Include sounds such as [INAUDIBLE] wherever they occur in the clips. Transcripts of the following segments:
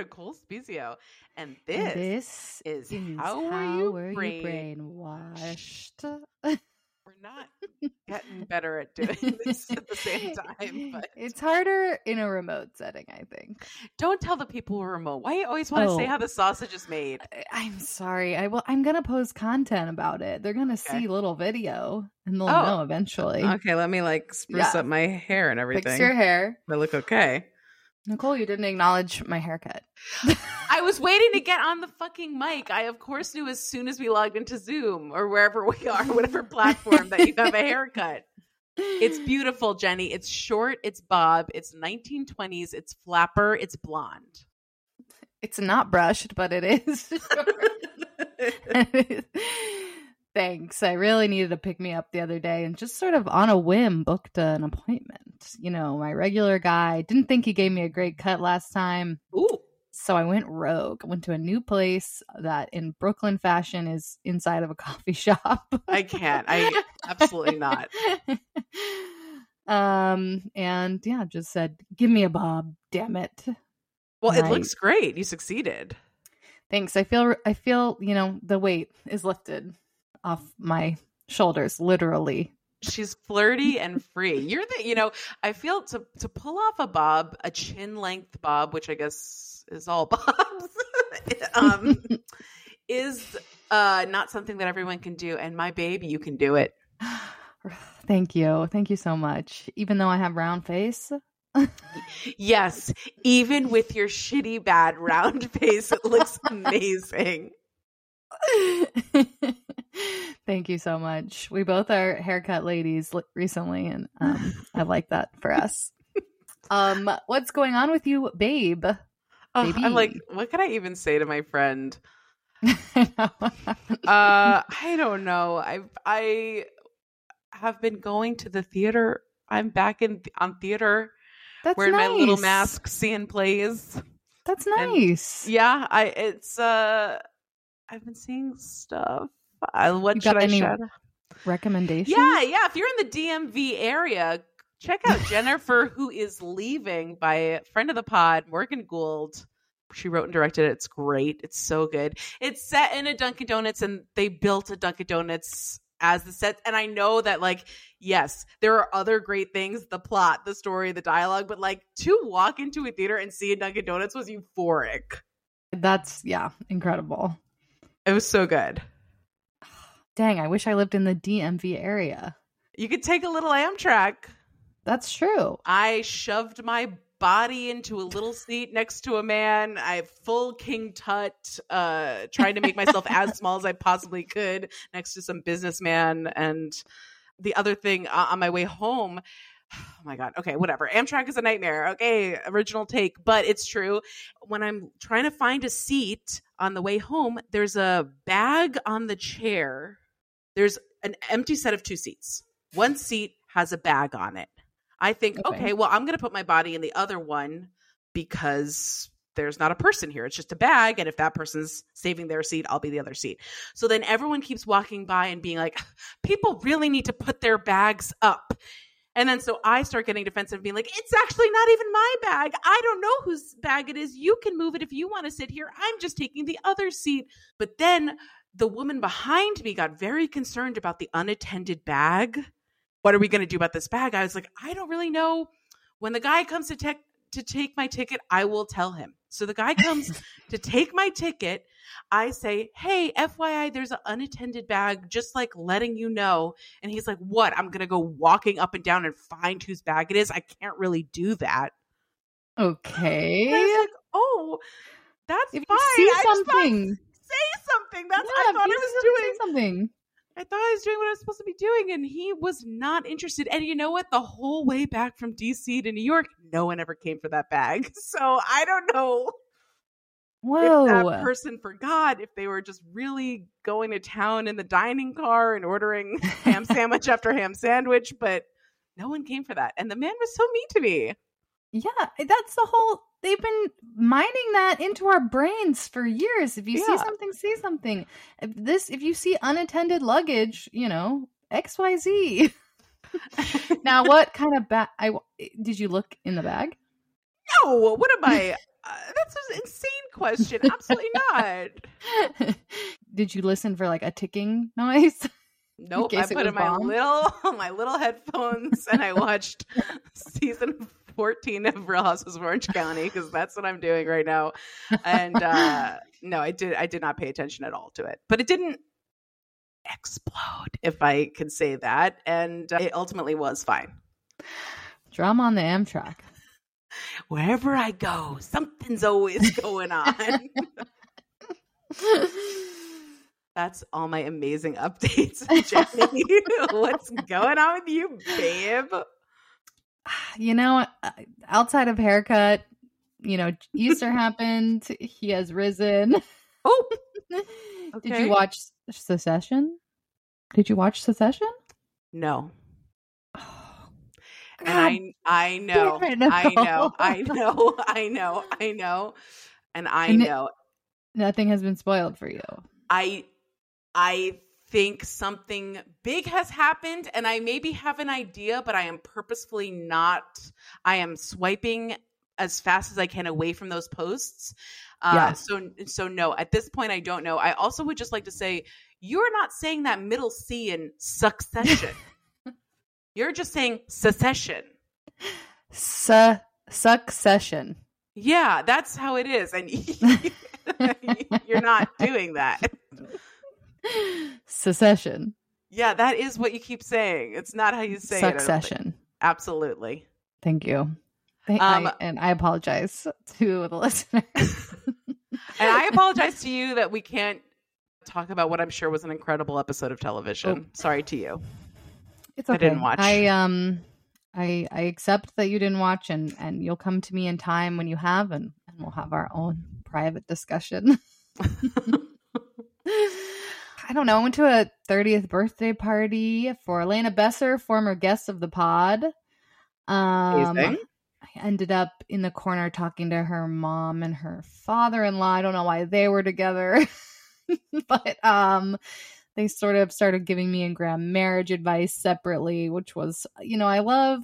Nicole Spiezio, and this, And this is is how, were you were you brainwashed? [LAUGHS] We're not getting better at doing [LAUGHS] this at the same time, but it's harder in a remote setting, I think. don't tell the people we're remote. Why you always want to say Oh. how the sausage is made? I- I'm sorry. I will. I'm gonna post content about it. They're gonna Okay. see little video, and they'll Oh. know eventually. Okay, let me like spruce Yeah. up my hair and everything. Fix your hair, I look okay. Nicole. You didn't acknowledge my haircut. [LAUGHS] I was waiting to get on the fucking mic. I of course knew as soon as we logged into Zoom or wherever we are, [LAUGHS] whatever platform that you have a haircut. It's beautiful, Jenny. It's short, it's bob, it's 1920s, it's flapper, it's blonde. It's not brushed, but it is. [LAUGHS] Thanks. I really needed to pick me up the other day and just sort of on a whim booked an appointment. You know, my regular guy didn't think he gave me a great cut last time. Ooh. So I went rogue. I went to a new place that in Brooklyn fashion is inside of a [LAUGHS] coffee shop. I can't. I [LAUGHS] absolutely not. [LAUGHS] um and yeah, just said, "Give me a bob, damn it." Well, it Right. looks great. You succeeded. Thanks. I feel I feel, you know, the weight is lifted off my shoulders literally. She's flirty and free. You're the, you know, I feel to to pull off a bob, a chin length bob, which I guess is all [LAUGHS] bobs, um, [LAUGHS] is uh not something that everyone can do. And my baby, you can do it. [SIGHS] Thank you. Thank you so much. Even though I have round face. Yes, even with your shitty bad round face, it looks [LAUGHS] amazing. [LAUGHS] Thank you so much. We both are haircut ladies li- recently, and um, [LAUGHS] I like that for us. Um, what's going on with you, babe? Oh, I'm like, what can I even say to my friend? [LAUGHS] I know what happened. Uh, I don't know. I I have been going to the theater. I'm back in on theater, That's wearing nice. my little mask, seeing plays. That's And- nice. Yeah, I it's uh, I've been seeing stuff. I, what You should got I any? Recommendations? Yeah, yeah. If you're in the DMV area, check out [LAUGHS] Jennifer, who is leaving by a friend of the pod, Morgan Gould. She wrote and directed it. It's great. It's so good. It's set in a Dunkin' Donuts, and they built a Dunkin' Donuts as the set. And I know that, like, yes, there are other great things the plot, the story, the dialogue, but like to walk into a theater and see a Dunkin' Donuts was euphoric. That's yeah, incredible. It was so good. Dang, I wish I lived in the DMV area. You could take a little Amtrak. That's true. I shoved my body into a little seat next to a man. I full king tut, uh, trying to make myself [LAUGHS] as small as I possibly could next to some businessman. And the other thing uh, on my way home, oh [SIGHS] my God. Okay, whatever. Amtrak is a nightmare. Okay, original take, but it's true. When I'm trying to find a seat on the way home, there's a bag on the chair. There's an empty set of two seats. One seat has a bag on it. I think, Okay. okay, well, I'm going to put my body in the other one because there's not a person here. It's just a bag. And if that person's saving their seat, I'll be the other seat. So then everyone keeps walking by and being like, [SIGHS] people really need to put their bags up. And then so I start getting defensive being like, it's actually not even my bag. I don't know whose bag it is. You can move it if you want to sit here. I'm just taking the other seat. But then the woman behind me got very concerned about the unattended bag. What are we going to do about this bag? I was like, I don't really know. When the guy comes to take to take my ticket, I will tell him. So the guy comes [LAUGHS] to take my ticket. I say, "Hey, FYI, there's an unattended bag, just like letting you know." And he's like, "What? I'm going to go walking up and down and find whose bag it is. I can't really do that." And I Okay. was like, "Oh, that's If fine. see I just thought something, say something. That's Yeah, I thought I was doing. something. I thought I was doing what I was supposed to be doing, and he was not interested. And you know what? The whole way back from DC to New York, no one ever came for that bag. [LAUGHS] So I don't know Whoa. if that person forgot, if they were just really going to town in the dining car and ordering [LAUGHS] ham sandwich after ham sandwich, but no one came for that. And the man was so mean to me. Yeah, eh, that's the whole. They've been mining that into our brains for years. If you see something, say something. If this, if you see unattended luggage, you know X Y Z. [LAUGHS] now, [LAUGHS] what kind of bag? I eh, did you look in the bag? No, what am I? Uh, that's an insane question. Absolutely not. [LAUGHS] Did you listen for like a ticking noise? [LAUGHS] Nope. I put in my bomb? little [LAUGHS] my little headphones and I watched season 14 of Real Houses of Orange County because that's what I'm doing right now. And uh no, I did I did not pay attention at all to it. But it didn't explode, if I can say that. And uh, it ultimately was fine. Drum on the Amtrak. Wherever I go, something's always going on. [LAUGHS] That's all my amazing updates, [LAUGHS] Jenny. [LAUGHS] What's going on with you, babe? [SIGHS] you know, uh, outside of haircut, you know, Easter happened. He has risen. Oh, Did you watch Secession? Did you watch Secession? no. And I I know, it, I know, [LAUGHS] I know, [LAUGHS] I know, I know, and I And it- know. nothing has been spoiled for you. I I think something big has happened, and I maybe have an idea, but I am purposefully not. I am swiping as fast as I can away from those posts. Uh, Yeah. So so no, at this point, I don't know. I also would just like to say you're not saying that middle C in succession. [LAUGHS] you're just saying secession. Su- succession. Yeah, that's how it is, and [LAUGHS] you're not doing that. Secession. Yeah, that is what you keep saying. It's not how you say it. Succession. Absolutely. Thank you. Thank, Um, I, and I apologize to the listeners. [LAUGHS] And I apologize to you that we can't talk about what I'm sure was an incredible episode of television. Sorry to you. It's I didn't watch. I um I I accept that you didn't watch and and you'll come to me in time when you have and and we'll have our own private discussion. [LAUGHS] I don't know. I went to a 30th birthday party for Elena Besser, former guest of the pod. Um Amazing. I ended up in the corner talking to her mom and her father-in-law. I don't know why they were together. [LAUGHS] but um they sort of started giving me and Graham marriage advice separately, which was, you know, I love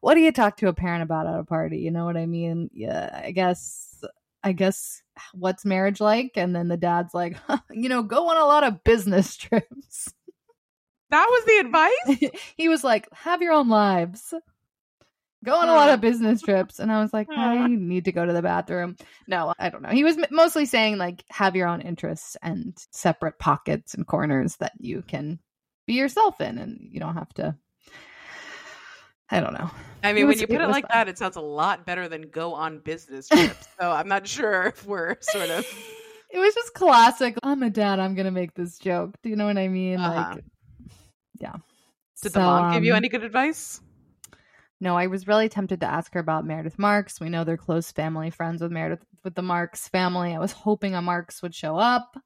what do you talk to a parent about at a party? You know what I mean? Yeah, I guess I guess what's marriage like? And then the dad's like, [LAUGHS] you know, go on a lot of business [LAUGHS] trips. That was the advice? [LAUGHS] he was like, have your own lives. Go on a lot of business trips. And I was like, [LAUGHS] I need to go to the bathroom. No, I don't know. He was mostly saying, like, have your own interests and separate pockets and corners that you can be yourself in. And you don't have to. I don't know. I mean, was- when you put it, was like fun. that, it sounds a lot better than go on business trips. so I'm not sure if we're [LAUGHS] sort of. It was just classic. I'm a dad. I'm going to make this joke. Do you know what I mean? Uh-huh. Like, yeah. Did So, the mom give you um, any good advice? No, I was really tempted to ask her about Meredith Marks. We know they're close family friends with Meredith with the Marks family. I was hoping a Marks would show up.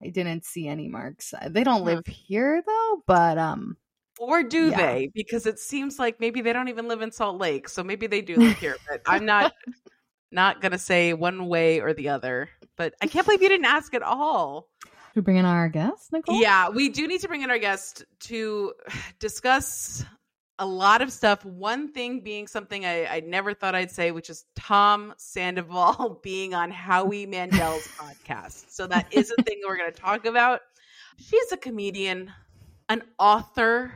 I didn't see any Marks. Uh, They don't Hmm. live here though, but um Or do yeah. they? Because it seems like maybe they don't even live in Salt Lake. So maybe they do live here. But I'm not [LAUGHS] not gonna say one way or the other. But I can't believe you didn't ask at all. we bring in our guest, Nicole. Yeah, we do need to bring in our guest to [SIGHS] discuss a lot of stuff. One thing being something I, I never thought I'd say, which is Tom Sandoval [LAUGHS] being on Howie Mandel's [LAUGHS] podcast. So that is a thing we're going to talk about. She's a comedian, an author,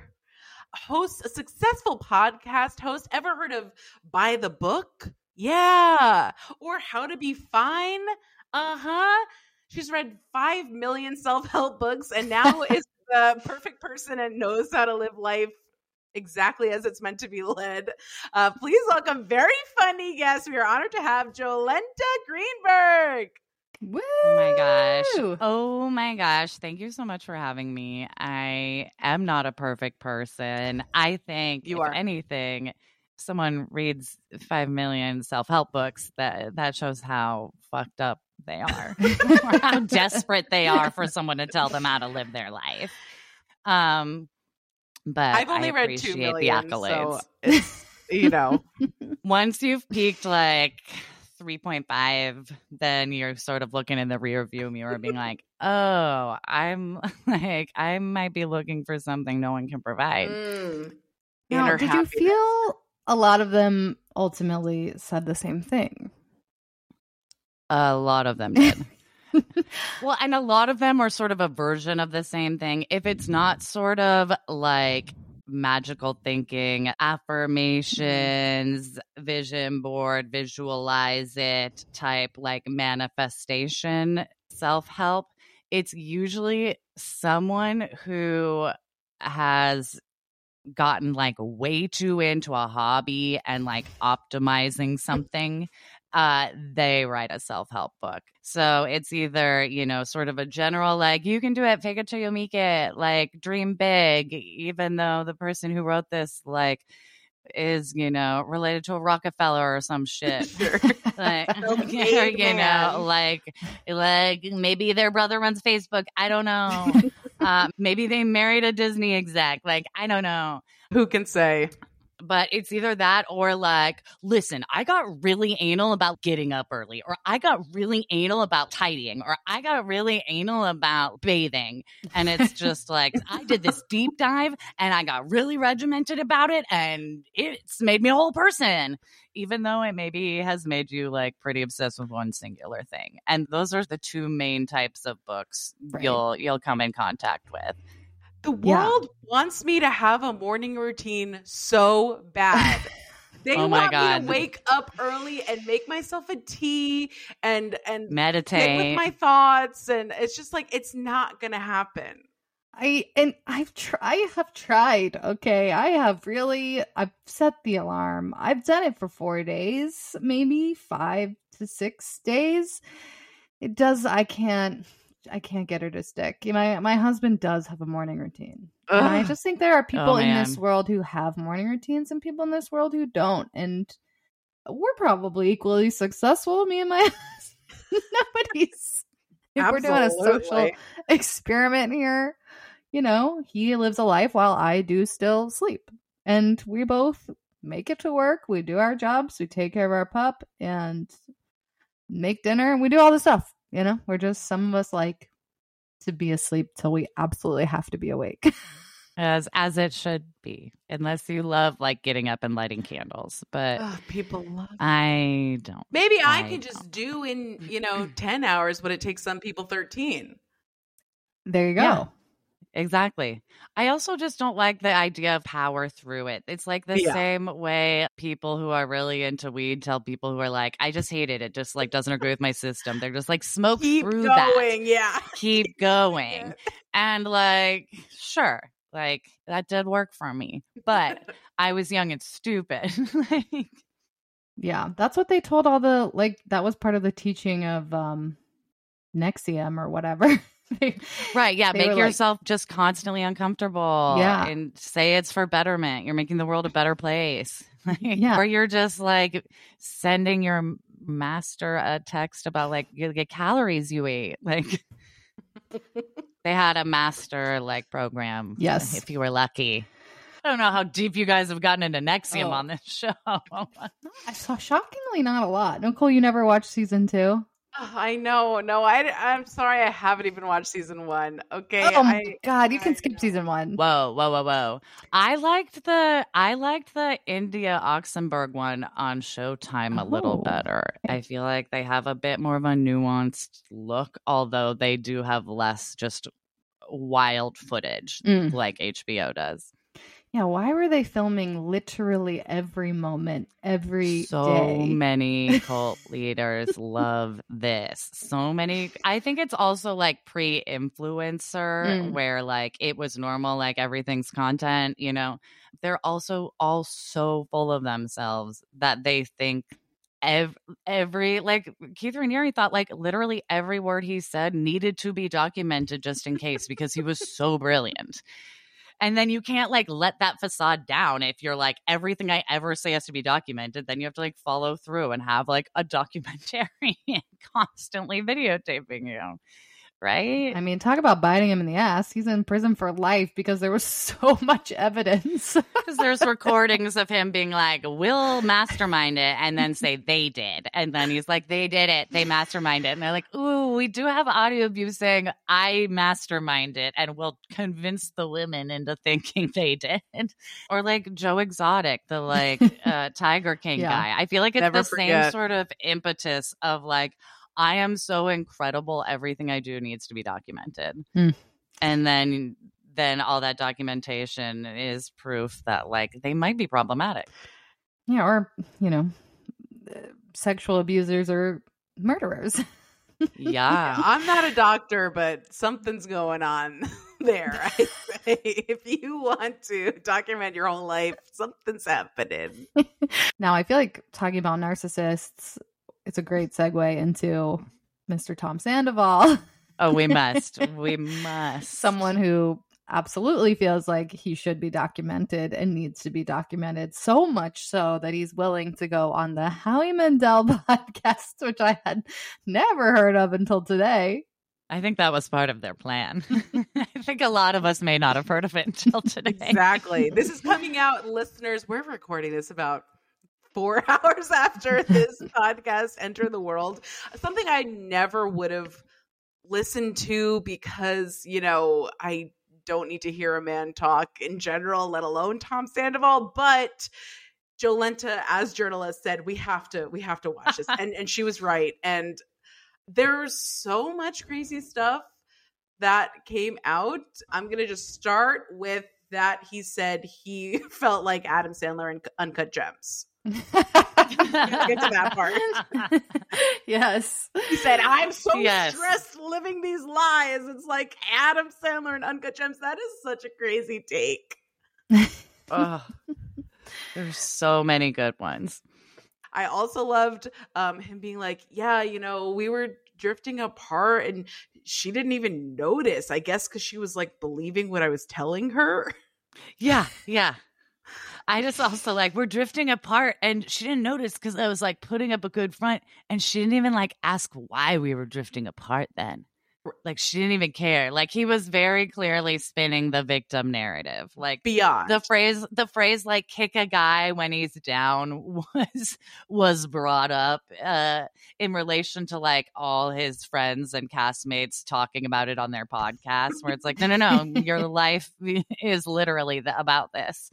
host, a successful podcast host. Ever heard of By the Book? Yeah. Or How to Be Fine? Uh huh. She's read 5 million self help books and now [LAUGHS] is the perfect person and knows how to live life exactly as it's meant to be led. Uh, please welcome very funny guest. We are honored to have Jolenta Greenberg. Woo! Oh my gosh. Oh my gosh. Thank you so much for having me. I am not a perfect person. I think You if are. anything, someone reads 5 million self-help books that that shows how fucked up they are or [LAUGHS] how desperate they are for someone to tell them how to live their life. Um but I've only read 2 appreciate million. the accolades. So you know, [LAUGHS] Once you've peaked like 3.5, then you're sort of looking in the rear view mirror being [LAUGHS] like, oh, I'm [LAUGHS] like, I might be looking for something no one can provide. mm, Now, did happiness. you feel a lot of them ultimately said the same thing? A lot of them did. [LAUGHS] well, and a lot of them are sort of a version of the same thing. If it's not sort of like magical thinking, affirmations, vision board, visualize it type like manifestation, self help, it's usually someone who has gotten like way too into a hobby and like optimizing something uh they write a self-help book so it's either you know sort of a general like you can do it fake it till you make it like dream big even though the person who wrote this like is you know related to a Rockefeller or some shit, [LAUGHS] [LAUGHS] like [LAUGHS] or, you know, like like maybe their brother runs Facebook. I don't know. uh, maybe they married a Disney exec. Like I don't know. Who can say? But it's either that or like, listen, I got really anal about getting up early, or I got really anal about tidying, or I got really anal about bathing. And it's just like, I did this deep dive and I got really regimented about it, and it's made me a whole person, even though it maybe has made you like pretty obsessed with one singular thing. And those are the two main types of books right. you'll you'll come in contact with. The world yeah. wants me to have a morning routine so bad. [LAUGHS] They oh want God. me to wake up early and make myself a tea and and meditate with my thoughts, and it's just like it's not gonna happen. I and I've tried. I have tried. Okay, I have really. I've set the alarm. I've done it for four days, maybe five to six days. It does. I can't. I can't get her to stick. My my husband does have a morning routine. And I just think there are people oh, in this world who have morning routines and people in this world who don't. And we're probably equally successful, me and my [LAUGHS] nobody's [LAUGHS] if Absolutely. we're doing a social experiment here, you know, he lives a life while I do still sleep. And we both make it to work. We do our jobs, we take care of our pup and make dinner and we do all the stuff. You know, we're just some of us like to be asleep till we absolutely have to be awake. [LAUGHS] as as it should be, unless you love like getting up and lighting candles. But people love. I don't. Maybe I, I can just do in you know ten hours what it takes some people thirteen. There you go. Yeah. Exactly. I also just don't like the idea of power through it. It's like the yeah. same way people who are really into weed tell people who are like, I just hate it. It just like doesn't agree with my system. They're just like, smoke Keep through going, that. Yeah. [LAUGHS] Keep going. and like, sure, like that did work for me. But [LAUGHS] I was young and stupid. [LAUGHS] like, yeah, that's what they told all the like that was part of the teaching of um NXIVM or whatever. [LAUGHS] right. Yeah. Make yourself like, just constantly uncomfortable. Yeah. And say it's for betterment. You're making the world a better place. [LAUGHS] yeah. Or you're just like sending your master a text about like the calories you ate. [LAUGHS] Like they had a master like program. Yes. If you were lucky. I don't know how deep you guys have gotten into NXIVM oh. on this show. I saw shockingly not a lot. Nicole, you never watched season two? [SIGHS] I know. No, I, I'm sorry. I haven't even watched season one. Okay. Oh my I, god, you can I skip know. season one. Whoa, whoa, whoa, whoa! I liked the I liked the India Oxenberg one on Showtime a oh. little better. I feel like they have a bit more of a nuanced look, although they do have less just wild footage mm. like HBO does. Yeah, why were they filming literally every moment, every so day? many [LAUGHS] cult leaders love this. So many. I think it's also like pre-influencer mm. where like it was normal, like everything's content. You know, they're also all so full of themselves that they think every, every like Keith Raniere thought like literally every word he said needed to be documented just in case because he was so brilliant. And then you can't like let that facade down if you're like everything I ever say has to be documented. Then you have to like follow through and have like a [LAUGHS] documentary constantly videotaping you right? I mean, talk about biting him in the ass. He's in prison for life because there was [LAUGHS] so much evidence. [LAUGHS] Because there's recordings of him being like, "We'll mastermind it," and then say they did, and then he's like, "They did it. They mastermind it," and they're like, "Ooh, we do have audio of you saying I mastermind it, and we'll convince the women into thinking [LAUGHS] they did." Or like Joe Exotic, the like uh, Tiger King yeah. guy. I feel like it's Never the forget. same sort of impetus of like I am so incredible. Everything I do needs to be documented. Mm. And then then all that documentation is proof that like they might be problematic. Yeah, or you know, sexual abusers or murderers. Yeah. [LAUGHS] I'm not a doctor, but something's going on [LAUGHS] there. I [LAUGHS] say if you want to document your whole life, something's happening. now, I feel like talking about narcissists, it's a great segue into Mr. Tom Sandoval, Oh, we [LAUGHS] must. We must. someone who absolutely feels like he should be documented and needs to be documented so much so that he's willing to go on the Howie Mandel [LAUGHS] podcast, which I had never heard of until today. I think that was part of their plan. [LAUGHS] I think a lot of us may not have heard of it until today. Exactly. This is coming out, listeners. We're recording this about four [LAUGHS] hours after this [LAUGHS] podcast Enter the world. Something I never would have listened to because, you know, I don't need to hear a man talk in general, let alone Tom Sandoval. But Jolenta, as journalist, said we have to we have to watch this, [LAUGHS] and and she was right. And there's so much crazy stuff that came out. I'm gonna just start with that. He said he [LAUGHS] felt like Adam Sandler in Uncut Gems. Get to that part. [LAUGHS] yes. He said, "I'm so Yes. stressed living these lies." It's like Adam Sandler and Uncut Gems. That is such a crazy take. [LAUGHS] Ugh. There's so many good ones. I also loved um, him being like, "Yeah, you know, we were drifting apart, and she didn't even notice. I guess because she was like believing what I was telling her." Yeah, yeah. I just also like we're drifting apart, and she didn't notice because I was like putting up a good front, and she didn't even like ask why we were drifting apart. Then, like she didn't even care. Like he was very clearly spinning the victim narrative. Like Beyond the phrase, the phrase like "kick a guy when he's down" [LAUGHS] was was brought up uh, in relation to like all his friends and castmates talking about it on their podcast, where it's like, no, no, no, your [LAUGHS] life [LAUGHS] is literally th- about this.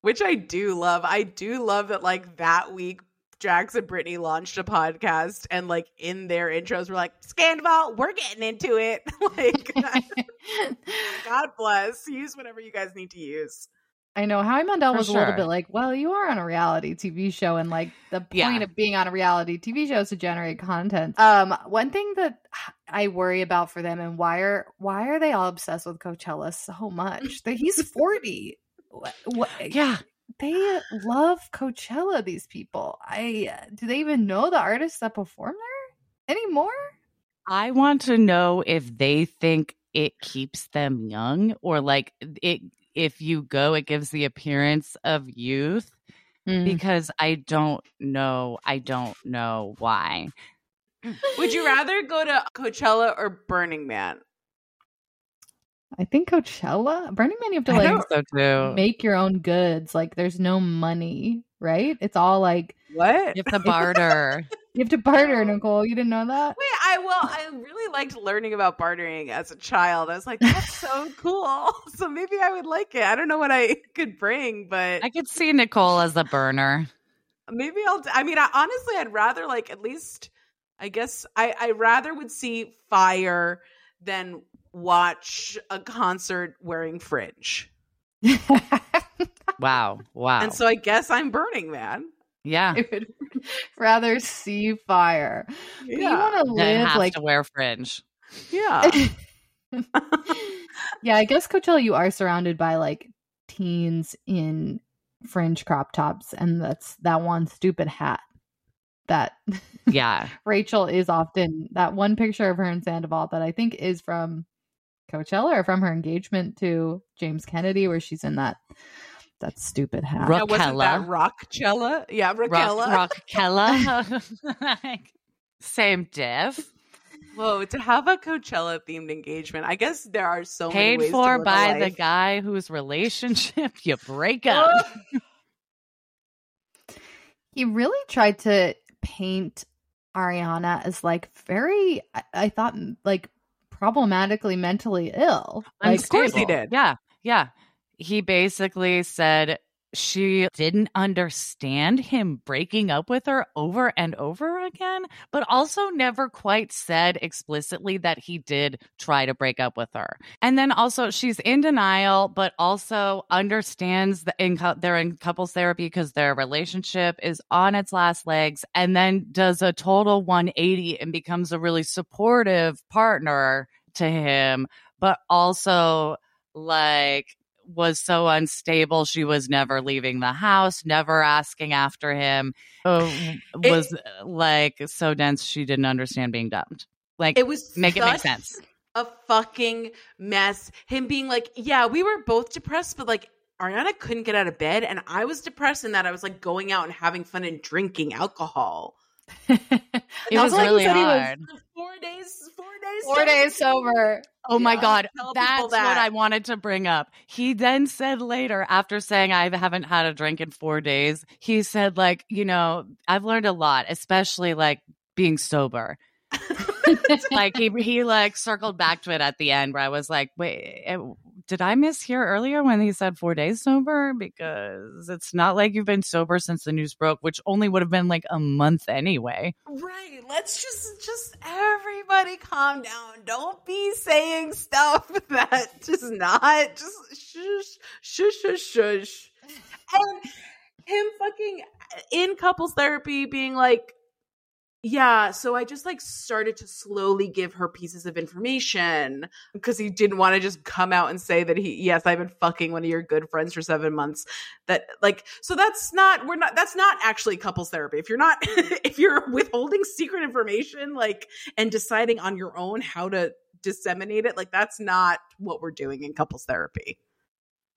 which I do love. I do love that like that week Jax and Brittany launched a podcast and like in their intros were like, Scandal, we're getting into it. [LAUGHS] like [LAUGHS] God bless. Use whatever you guys need to use. I know Howie Mandel For was a little bit like, well, you are on a reality TV show, and like the point Yeah. of being on a reality TV show is to generate content. Um, one thing that [SIGHS] I worry about for them, and why are why are they all obsessed with Coachella so much? That he's forty. What, what, Yeah, they love Coachella. These people, I uh, do they even know the artists that perform there anymore? I want to know if they think it keeps them young or like it. If you go, it gives the appearance of youth. because I don't know. I don't know why. Would you rather go to Coachella or Burning Man? I think Coachella, Burning Man, you have to like so make your own goods. Like, there's no money, right? It's all like What? You have to [LAUGHS] barter. you have to barter. Nicole, you didn't know that? Wait, I well, I really liked learning about bartering as a child. I was like, that's so [LAUGHS] cool. [LAUGHS] So maybe I would like it. I don't know what I could bring, but I could see Nicole as a burner. maybe I'll. I mean, I, honestly, I'd rather like at least. I guess I I rather would see fire than watch a concert wearing fringe. [LAUGHS] Wow. Wow. And so I guess I'm Burning Man. yeah. I would [LAUGHS] rather see fire. But You Yeah, want to live have like to wear fringe. yeah. [LAUGHS] yeah, I guess Coachella, you are surrounded by like teens in fringe crop tops, and that's that one stupid hat that Yeah. Rachel is often that one picture of her in Sandoval that I think is from Coachella or from her engagement to James Kennedy, where she's in that that stupid hat. Ro- Now, wasn't that Rachella. Yeah, Rock, Rachella. Rachella. Like, Same diff. Whoa, to have a Coachella themed engagement. I guess there are so many Paid ways to for live a by the guy whose relationship [LAUGHS] you break up. [LAUGHS] he really tried to paint Ariana as like very, I, I thought, like problematically mentally ill. Like, Of course he did. Yeah. Yeah. He basically said she didn't understand him breaking up with her over and over again, but also never quite said explicitly that he did try to break up with her. And then also, she's in denial, but also understands that in they're in couples therapy because their relationship is on its last legs, and then does a total 180 and becomes a really supportive partner to him, but also like was so unstable she was never leaving the house never asking after him [SIGHS] uh, was it, like so dense she didn't understand being dumped. Like it was make it make sense. a fucking mess him being like yeah we were both depressed but like ariana couldn't get out of bed and i was depressed in that i was like going out and having fun and drinking alcohol it was really hard. Was four days, four days, four sober. days sober. Oh my god, that's that. what I wanted to bring up. He then said later, after saying I haven't had a drink in four days, he said like, you know, I've learned a lot, especially like being sober. [LAUGHS] like he he like circled back to it at the end where I was like, wait, eh, did I miss here earlier when he said four days sober? Because it's not like you've been sober since the news broke, which only would have been like a month anyway. Right. Let's just, just everybody calm down. Don't be saying stuff [LAUGHS] that just not, just shush, shush, shush, shush. And him fucking uh, in couples therapy being like, yeah, so I just like started to slowly give her pieces of information because he didn't want to just come out and say that he yes, I've been fucking one of your good friends for 7 months. That like so that's not we're not that's not actually couples therapy. If you're not [LAUGHS] if you're withholding secret information like and deciding on your own how to disseminate it, like that's not what we're doing in couples therapy.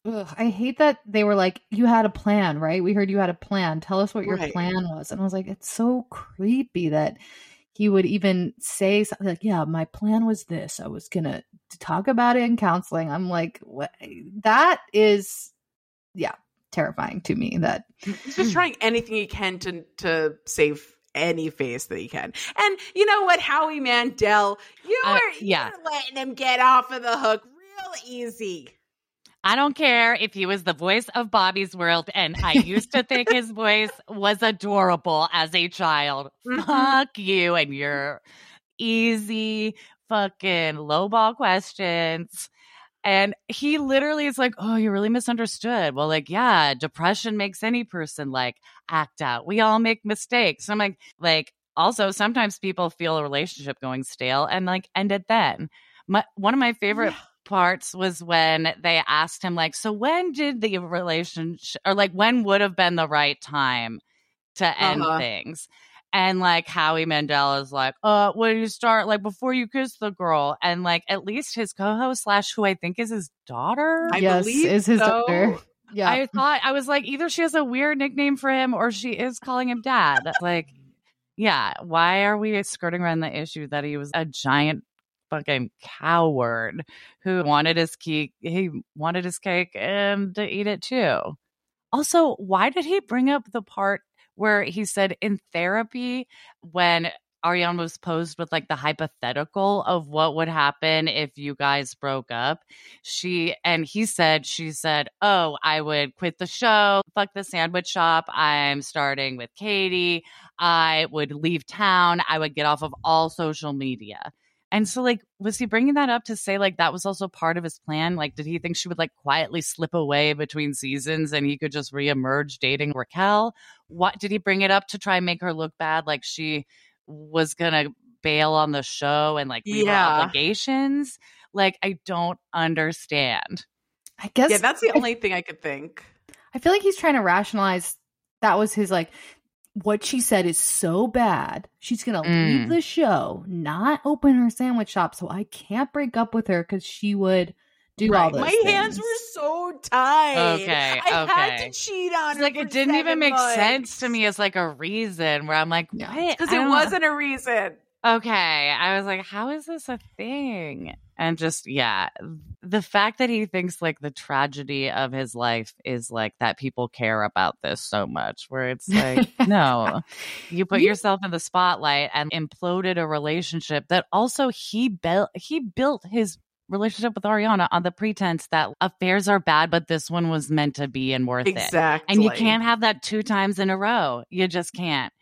Ugh, I hate that they were like, you had a plan, right? We heard you had a plan. Tell us what your right. plan was. And I was like, it's so creepy that he would even say something like, yeah, my plan was this. I was going to talk about it in counseling. I'm like, what? That is, yeah, terrifying to me that he's just [CLEARS THROAT] trying anything he can to, to save any face that he can. And you know what, Howie Mandel, you uh, were, uh, yeah. you were letting him get off of the hook real easy. I don't care if he was the voice of Bobby's World, and I used to think his [LAUGHS] voice was adorable as a child. Mm-hmm. Fuck you and your easy fucking lowball questions. And he literally is like, Oh, you really misunderstood. Well, like, yeah, depression makes any person like act out. We all make mistakes. I'm like, like, also sometimes people feel a relationship going stale and like end it then. My, one of my favorite yeah parts was when they asked him like so when did the relationship or like when would have been the right time to end uh-huh. things? And like howie mandel is like uh when you start like before you kiss the girl and like at least his co-host slash who i think is his daughter? I yes is his so. daughter. Yeah. I thought i was like either she has a weird nickname for him or she is calling him dad. Like yeah why are we skirting around the issue that he was a giant fucking coward who wanted his cake. He wanted his cake and to eat it too. Also, why did he bring up the part where he said in therapy when Ariana was posed with like the hypothetical of what would happen if you guys broke up. She and he said, she said, Oh, I would quit the show, fuck the sandwich shop. I'm starting with Katie. I would leave town. I would get off of all social media. And so, like, was he bringing that up to say, like, that was also part of his plan? Like, did he think she would, like, quietly slip away between seasons and he could just reemerge dating Raquel? What did he bring it up to try and make her look bad? Like, she was going to bail on the show and, like, leave yeah. obligations? Like, I don't understand. I guess. Yeah, that's the only thing I could think. I feel like he's trying to rationalize that was his, like, what she said is so bad. She's going to mm. leave the show, not open her sandwich shop. So I can't break up with her because she would do right. all this. My things. hands were so tied. Okay. I okay. had to cheat on it's Like, it didn't even make months. sense to me as like a reason where I'm like, what? Because it wasn't a reason. Okay. I was like, how is this a thing? And just, yeah, the fact that he thinks like the tragedy of his life is like that people care about this so much, where it's like, [LAUGHS] no, you put yourself in the spotlight and imploded a relationship that also he built, he built his relationship with Ariana on the pretense that affairs are bad, but this one was meant to be and worth it. Exactly. And you can't have that two times in a row. You just can't.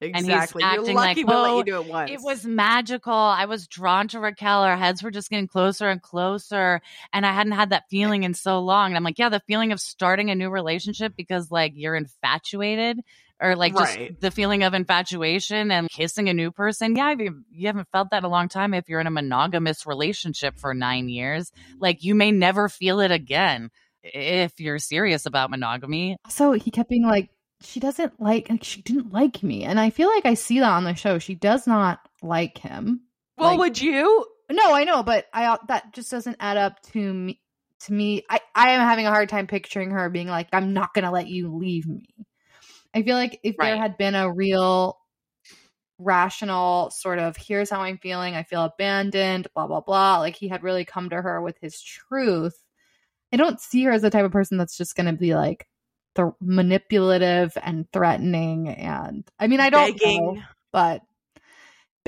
Exactly. And he's You're acting lucky like, we'll let "Oh, you do it once. It was magical. I was drawn to Raquel. Our heads were just getting closer and closer. And I hadn't had that feeling in so long. And I'm like, yeah, the feeling of starting a new relationship because like you're infatuated or like Right. just the feeling of infatuation and kissing a new person. Yeah, you, you haven't felt that in a long time. If you're in a monogamous relationship for nine years, like you may never feel it again if you're serious about monogamy. So he kept being like, she doesn't like, like, she didn't like me. And I feel like I see that on the show. She does not like him. well, like- would you? No, I know, but I that just doesn't add up to me. To me, I I am having a hard time picturing her being like, "I'm not going to let you leave me." I feel like if there had been a real rational sort of, "Here's how I'm feeling. I feel abandoned." Blah blah blah. Like he had really come to her with his truth. I don't see her as the type of person that's just going to be like th- manipulative and threatening. And I mean, I don't Begging. know, but.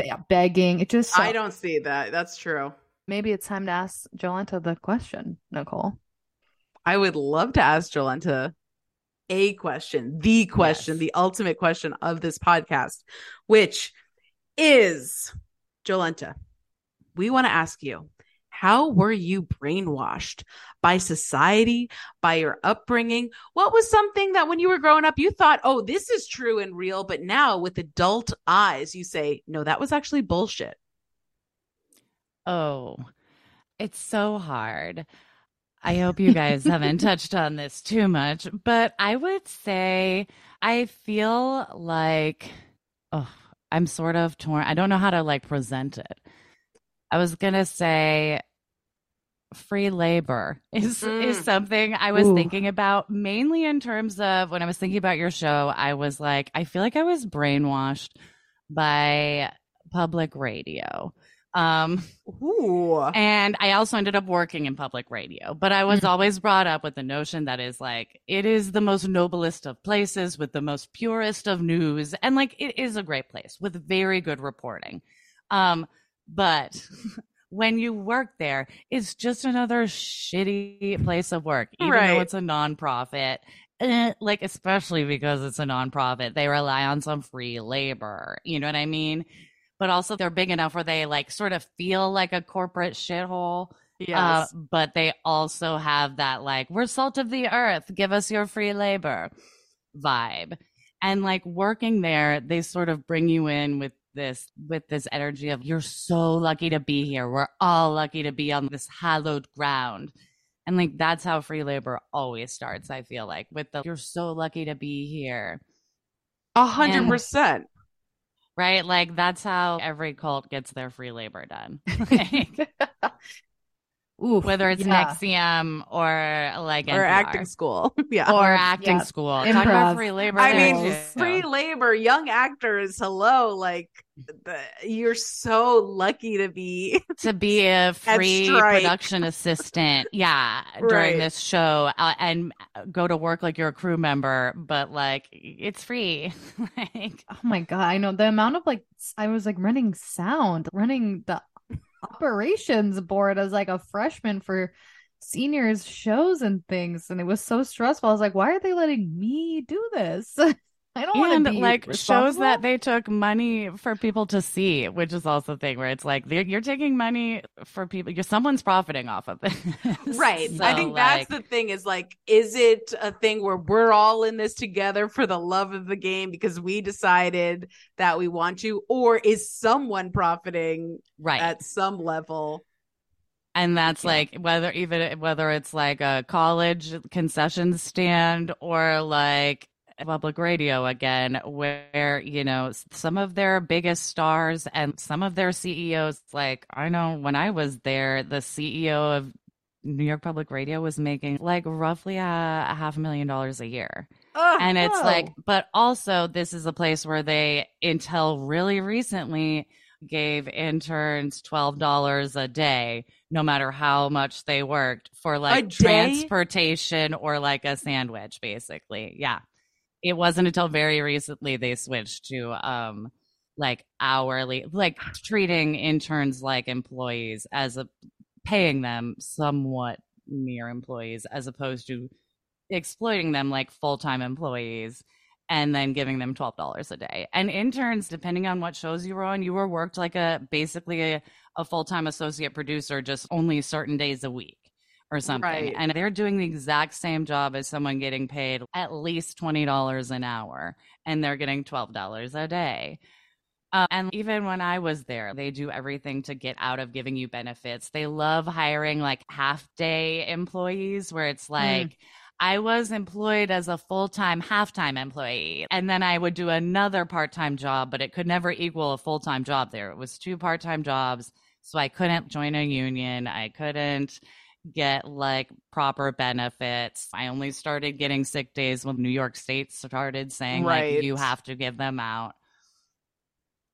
yeah, begging. It just I don't see that. That's true. maybe it's time to ask Jolenta the question, Nicole. I would love to ask Jolenta a question, the question, Yes. the ultimate question of this podcast, which is Jolenta, we want to ask you how were you brainwashed by society, by your upbringing? What was something that when you were growing up, you thought, oh, this is true and real, but now with adult eyes, you say, no, that was actually bullshit? Oh, it's so hard. I hope you guys haven't [LAUGHS] touched on this too much, but I would say I feel like oh, I'm sort of torn. I don't know how to like present it. I was going to say free labor is is Mm. something I was Ooh. thinking about mainly in terms of when I was thinking about your show, I was like I feel like I was brainwashed by public radio. Um Ooh. and I also ended up working in public radio, but I was Mhm. always brought up with the notion that is like, it is the most noblest of places with the most purest of news. And like, it is a great place with very good reporting. Um, but [LAUGHS] when you work there, it's just another shitty place of work, even Right. though it's a nonprofit. Eh, like, especially because it's a nonprofit, they rely on some free labor. You know what I mean? but also they're big enough where they like sort of feel like a corporate shithole. Yes. Uh, but they also have that like, we're salt of the earth, give us your free labor vibe. And like working there, they sort of bring you in with this with this energy of you're so lucky to be here. We're all lucky to be on this hallowed ground. And like that's how free labor always starts, I feel like, with the you're so lucky to be here. A hundred percent. Right? Like that's how every cult gets their free labor done. [LAUGHS] [LAUGHS] Like, Oof, whether it's yeah. NXIVM or like Or acting school. [LAUGHS] yeah. or Or- acting yeah, school. Talk about free labor. I mean, too. free labor, young actors. Hello, like the, you're so lucky to be. [LAUGHS] to be a free production assistant. [LAUGHS] Yeah, Right. during this show uh, and go to work like you're a crew member, but like it's free. like Oh my god, I know the amount of like I was like running sound, running the operations board as like a freshman for seniors shows and things, and it was so stressful. I was like, why are they letting me do this? [LAUGHS] I don't want and to be like shows that they took money for people to see, which is also a thing where it's like you're taking money for people. You're someone's profiting off of it. [LAUGHS] Right. So, I think like, that's the thing is like, is it a thing where we're all in this together for the love of the game because we decided that we want to, or is someone profiting right. at some level? and that's Yeah. like whether even whether it's like a college concession stand or like public radio again where you know some of their biggest stars and some of their CEOs like I know when I was there the CEO of New York Public Radio was making like roughly a, a half a million dollars a year. Ugh, and it's no. like but also this is a place where they until really recently gave interns $12 a day no matter how much they worked for like transportation or like a sandwich basically. Yeah it wasn't until very recently they switched to um like hourly like treating interns like employees as a paying them somewhat near employees as opposed to exploiting them like full-time employees and then giving them $12 a day. And interns, depending on what shows you were on, you were worked like a basically a, a full-time associate producer just only certain days a week or something. Right. And they're doing the exact same job as someone getting paid at least $20 an hour and they're getting $12 a day. Uh, and even when I was there, they do everything to get out of giving you benefits. They love hiring like half day employees where it's like, I was employed as a full time, half time employee. And then I would do another part time job, but it could never equal a full time job there. It was two part time jobs. So I couldn't join a union. I couldn't get like proper benefits. I only started getting sick days when New York State started saying Right. like you have to give them out.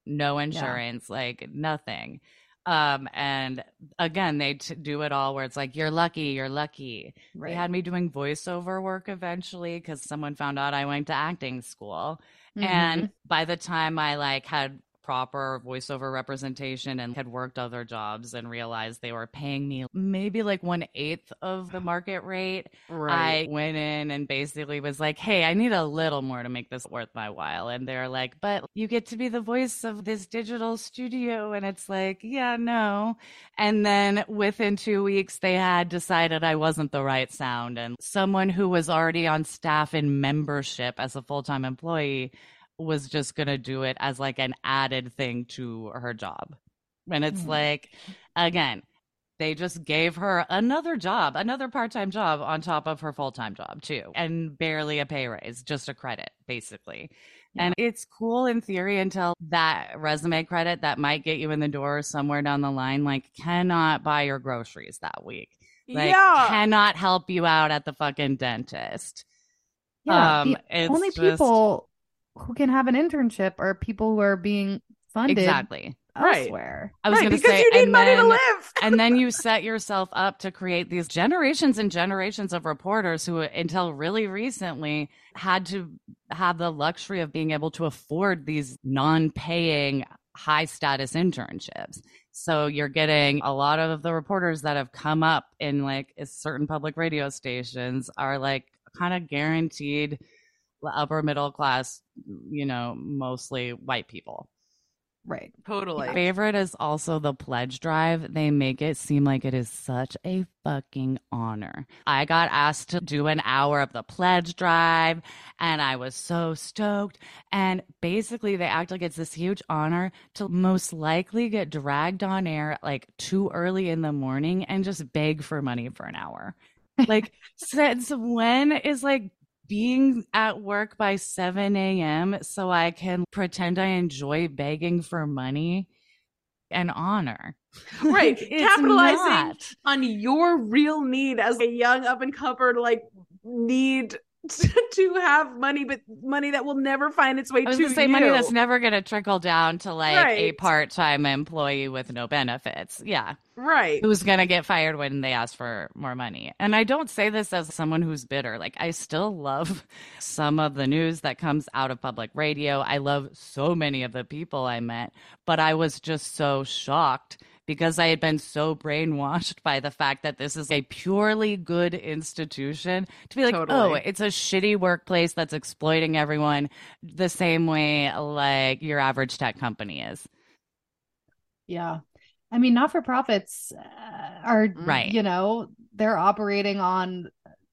No insurance, like nothing. Um, and again, they t- do it all where it's like, you're lucky, you're lucky. Right. They had me doing voiceover work eventually because someone found out I went to acting school. Mhm. And by the time I like had proper voiceover representation and had worked other jobs and realized they were paying me maybe like one eighth of the market rate, Right. I went in and basically was like, hey, I need a little more to make this worth my while. And they're like, but you get to be the voice of this digital studio. And it's like, yeah, no. And then within two weeks, they had decided I wasn't the right sound. And someone who was already on staff in membership as a full time employee was just going to do it as like an added thing to her job. And it's Mhm. like, again, they just gave her another job, another part time job on top of her full time job, too, and barely a pay raise, just a credit, basically. And it's cool in theory until that resume credit that might get you in the door somewhere down the line, like, cannot buy your groceries that week. Like, yeah. cannot help you out at the fucking dentist. Yeah, Um, the it's only just- people who can have an internship are people who are being funded Exactly. Right. elsewhere. I was right, going to say, you need and money to then- live. [LAUGHS] and then you [LAUGHS] set yourself up to create these generations and generations of reporters who until really recently had to have the luxury of being able to afford these non-paying high status internships so you're getting a lot of the reporters that have come up in like certain public radio stations are like kind of guaranteed upper middle class you know mostly white people Right. totally. favorite is also the pledge drive. They make it seem like it is such a fucking honor. I got asked to do an hour of the pledge drive and I was so stoked. And basically, they act like it's this huge honor to most likely get dragged on air like too early in the morning and just beg for money for an hour. Like, [LAUGHS] since when is like being at work by 7 a.m. so I can pretend I enjoy begging for money an honor. [LAUGHS] Right. Capitalizing not. on your real need as a young up and comer like need [LAUGHS] to have money, but money that will never find its way I was to say you. money that's never going to trickle down to like a part time employee with no benefits. Yeah. right. Who's going to get fired when they ask for more money. And I don't say this as someone who's bitter. Like, I still love [LAUGHS] some of the news that comes out of public radio. I love so many of the people I met, but I was just so shocked because I had been so brainwashed by the fact that this is a purely good institution to be like, oh, it's a shitty workplace that's exploiting everyone the same way like your average tech company is. Yeah. I mean, not for profits uh, are, Right. you know, they're operating on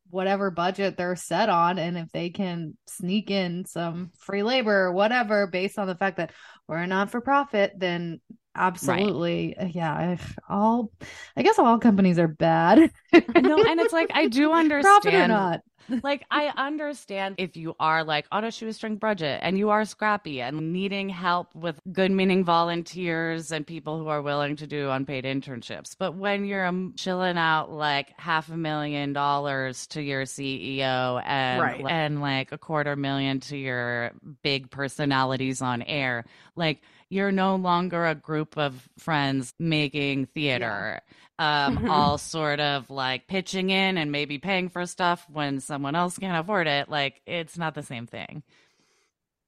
whatever budget they're set on. And if they can sneak in some free labor or whatever based on the fact that we're a not for profit, then absolutely. uh, Yeah. I- All, I guess all companies are bad. [LAUGHS] No, and it's like I do [LAUGHS] understand not. like I understand if you are like on a shoestring budget and you are scrappy and needing help with good meaning volunteers and people who are willing to do unpaid internships. But when you're um, chilling out like half a million dollars to your CEO and Right. and like a quarter million to your big personalities on air, like you're no longer a group of friends making theater um, all sort of like pitching in and maybe paying for stuff when someone else can't afford it. Like it's not the same thing.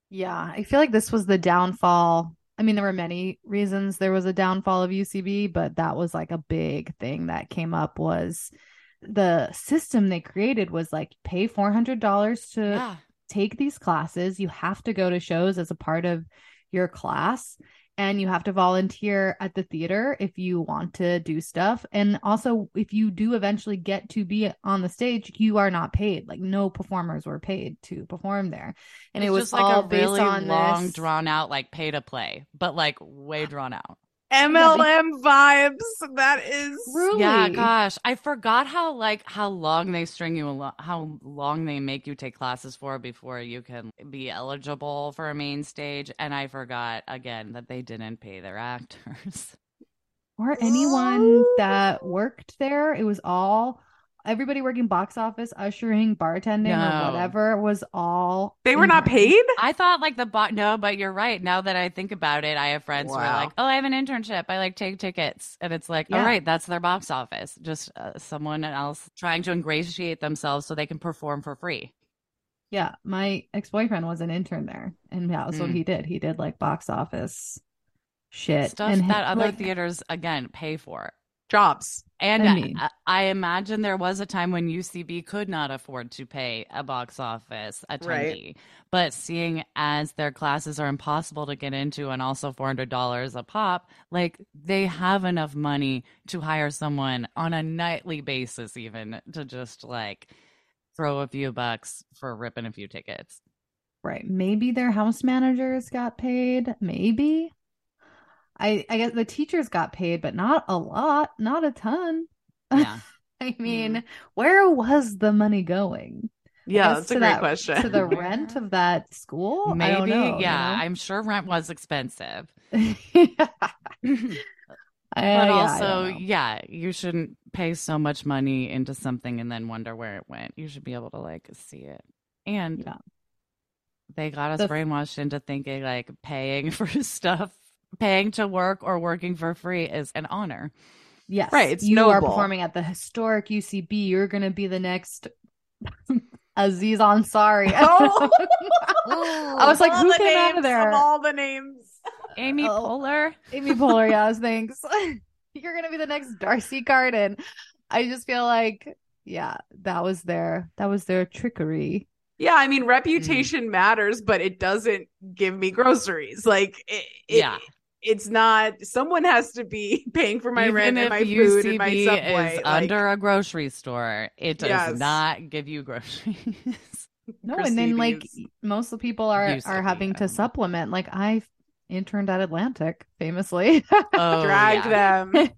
Yeah, I feel like this was the downfall I mean, there were many reasons there was a downfall of UCB, but that was like a big thing that came up was the system they created was like pay $400 to Yeah. take these classes. You have to go to shows as a part of your class and you have to volunteer at the theater if you want to do stuff. And also, if you do eventually get to be on the stage, you are not paid. Like, no performers were paid to perform there. And It's it was like all a based really on long, this. drawn out, like pay to play, but like way drawn out. MLM vibes. That is Truly. Yeah, gosh, I forgot how like how long they string you along, how long they make you take classes for before you can be eligible for a main stage, and I forgot again that they didn't pay their actors. or anyone that worked there. It was all everybody working box office, ushering, bartending, No. or whatever was all They were not paid? I thought like the bot. No, but you're right. Now that I think about it, I have friends who are like, "Oh, I have an internship. I like take tickets," and it's like, Yeah. "All right, that's their box office. Just uh, someone else trying to ingratiate themselves so they can perform for free." Yeah, my ex boyfriend was an intern there, and yeah, that's what Mm. he did. He did like box office shit Stuff and that [LAUGHS] other like, theaters again pay for. Jobs. And I I, I imagine there was a time when UCB could not afford to pay a box office attendee. Right. But seeing as their classes are impossible to get into and also $400 a pop, like they have enough money to hire someone on a nightly basis, even to just like throw a few bucks for ripping a few tickets. right. Maybe their house managers got paid. Maybe. I I guess the teachers got paid, but not a lot, not a ton. Yeah. [LAUGHS] I mean, mm-hmm. where was the money going? Yeah, that's a great that- question. To the [LAUGHS] rent of that school? Maybe. know, you yeah. know? I'm sure rent was expensive. [LAUGHS] I- But yeah, also, know. yeah, you shouldn't pay so much money into something and then wonder where it went. You should be able to like see it. And Yeah. they got us The- brainwashed into thinking like paying for stuff, paying to work or working for free is an honor. Yes. Right, it's you are performing at the historic UCB. You're going to be the next [LAUGHS] Aziz Ansari. [LAUGHS] Oh. [LAUGHS] I was like, All who the came out of there? all the names. Amy Oh. Poehler. Amy Poehler, yes, thanks. You're going to be the next D'Arcy Carden. I just feel like, yeah, that was their that was their trickery. Yeah, I mean, mm. reputation matters, but it doesn't give me groceries. Like, it, it- Yeah. It's not. Someone has to be [LAUGHS] paying for my Even rent and if my food and my UCB subway. is like, under a grocery store, it does Yes. not give you groceries. [LAUGHS] No, and then like most of the people are Used to are having I to supplement. Like I interned at Atlantic famously. oh, [LAUGHS] drag yeah. them.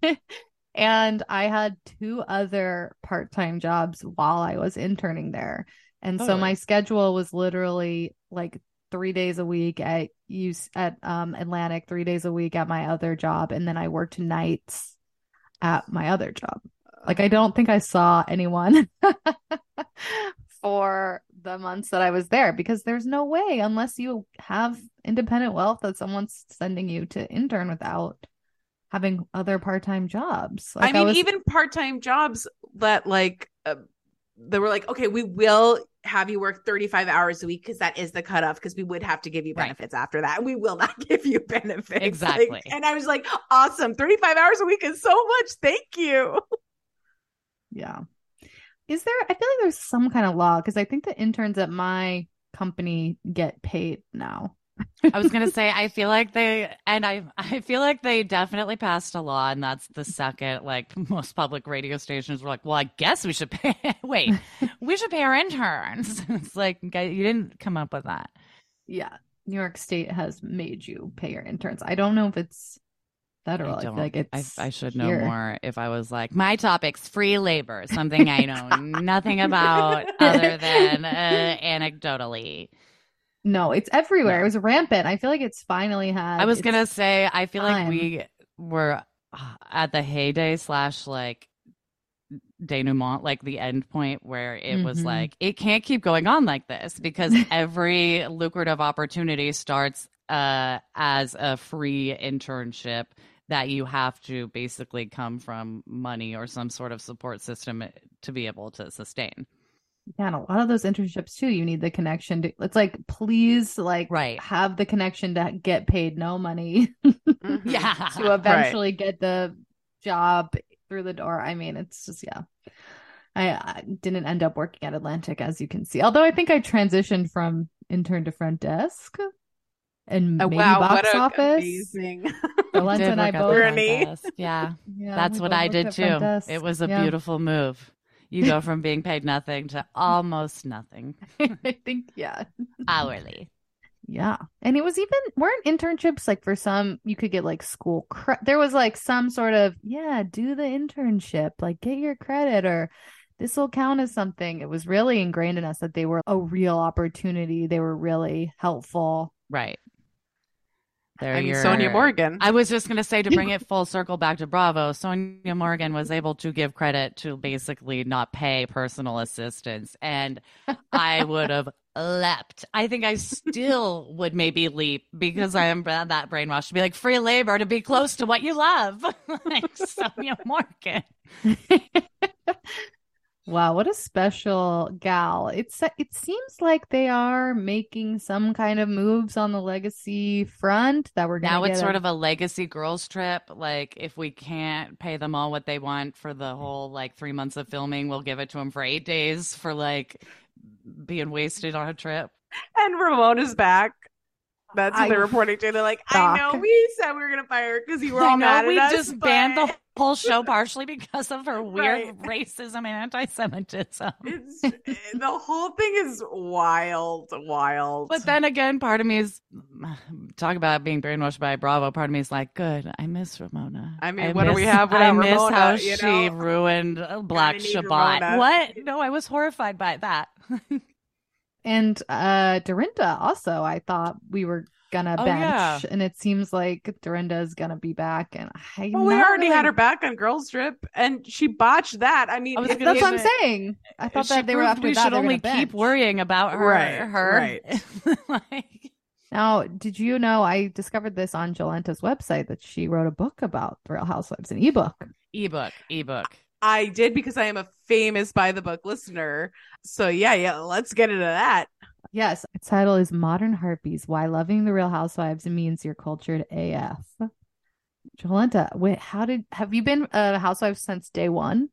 and I had two other part-time jobs while I was interning there. And so my schedule was literally like 3 days a week at use at um Atlantic, 3 days a week at my other job and then I worked nights at my other job. Like I don't think I saw anyone [LAUGHS] for the months that I was there because there's no way unless you have independent wealth that someone's sending you to intern without having other part-time jobs. Like I mean, was- even part-time jobs that like uh, they were like, okay, we will have you work 35 hours a week because that is the cutoff because we would have to give you Right. benefits after that. We will not [LAUGHS] give you benefits. Like, Exactly. and I was like, awesome. 35 hours a week is so much. Thank you. Yeah. Is there, I feel like there's some kind of law because I think the interns at my company get paid now. I was gonna say I feel like they and I I feel like they definitely passed a law and that's the second like most public radio stations were like, well, I guess we should pay. [LAUGHS] Wait, we should pay our interns. [LAUGHS] It's like you didn't come up with that. Yeah. New York State has made you pay your interns. I don't know if it's federal. I, I feel like I, it's I should know more if I was like my topic's free labor, something I know [LAUGHS] nothing about other than uh, anecdotally. No, it's everywhere. No. It was rampant. I feel like it's finally had I was gonna say I feel like we were uh, at the heyday slash like denouement, like the end point where it was Mhm. like it can't keep going on like this because [LAUGHS] every lucrative opportunity starts uh as a free internship that you have to basically come from money or some sort of support system to be able to sustain. Yeah, and a lot of those internships too, you need the connection to it's like please like Right. have the connection to get paid no money Mhm. [LAUGHS] Yeah. to eventually get the job through the door. I mean, it's just yeah. I, I didn't end up working at Atlantic, as you can see. Although I think I transitioned from intern to front desk and Oh, maybe wow, box what office. amazing. [LAUGHS] Jolenta and I work at the both. front Journey. desk. Yeah. [LAUGHS] Yeah, That's what I did too. It was a Yeah. beautiful move. You go from being paid nothing to almost nothing [LAUGHS] I think yeah. hourly. Yeah. And it was even weren't internships like for some you could get like school cre- there was like some sort of yeah, do the internship, like get your credit or this will count as something. It was really ingrained in us that they were a real opportunity. They were really helpful. Right. There you're- Sonja Morgan. I was just going to say to bring it full circle back to Bravo, Sonja Morgan was able to give credit to basically not pay personal assistance. And I would have leapt. I think I still would maybe leap because I am that brainwashed to be like free labor to be close to what you love. [LAUGHS] like Sonja Morgan. [LAUGHS] Wow, what a special gal. It's it seems like they are making some kind of moves on the legacy front that we're going Now to it's sort of a legacy girls trip. Like if we can't pay them all what they want for the whole like three months of filming, we'll give it to them for eight days for like being wasted on a trip. and Ramona's back. That's what I- they're reporting to. They're like, I know we said we were gonna fire because you were all I know mad we at us. just banned but the whole [LAUGHS] show partially because of her weird Right. racism and anti-Semitism. [LAUGHS] It's the whole thing is wild, wild. But then again, part of me is [SIGHS] talk about being brainwashed by Bravo. Part of me is like, good. I miss Ramona. I mean, what do we have I miss Ramona, how you she know? ruined uh, Black Shabbat. Ramona. What? No, I was horrified by that. [LAUGHS] And uh Dorinda also, I thought we were gonna Oh, bench, yeah. and it seems like Dorinda is gonna be back. And I well, we already had her back on Girls Trip, and she botched that. I mean, I was That's what I'm isn't- saying. I thought She that they were proved after we that. should only keep worrying about her. Right, her. [LAUGHS] like, Now, did you know? I discovered this on Jolenta's website that she wrote a book about the Real Housewives, an ebook. ebook, ebook. I did because I am a famous by the book listener. So yeah, yeah, let's get into that. Yes, its title is Modern Harpies: Why Loving the Real Housewives Means You're Cultured AF. Jolenta, wait, how did have you been a housewife since day one?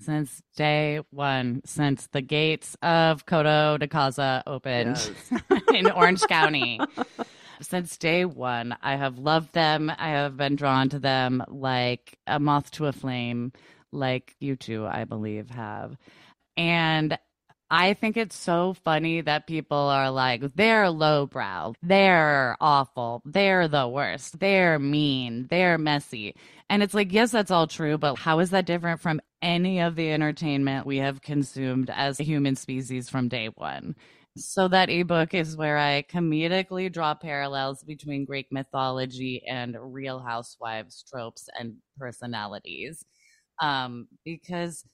Since day one, since the gates of Coto de Caza opened [LAUGHS] in Orange County. [LAUGHS] Since day one, I have loved them. I have been drawn to them like a moth to a flame, like you two, I believe, have. And I think it's so funny that people are like, they're lowbrow, they're awful, they're the worst, they're mean, they're messy. And it's like, yes, that's all true, but how is that different from any of the entertainment we have consumed as a human species from day one? So that ebook is where I comedically draw parallels between Greek mythology and real housewives tropes and personalities. Um, because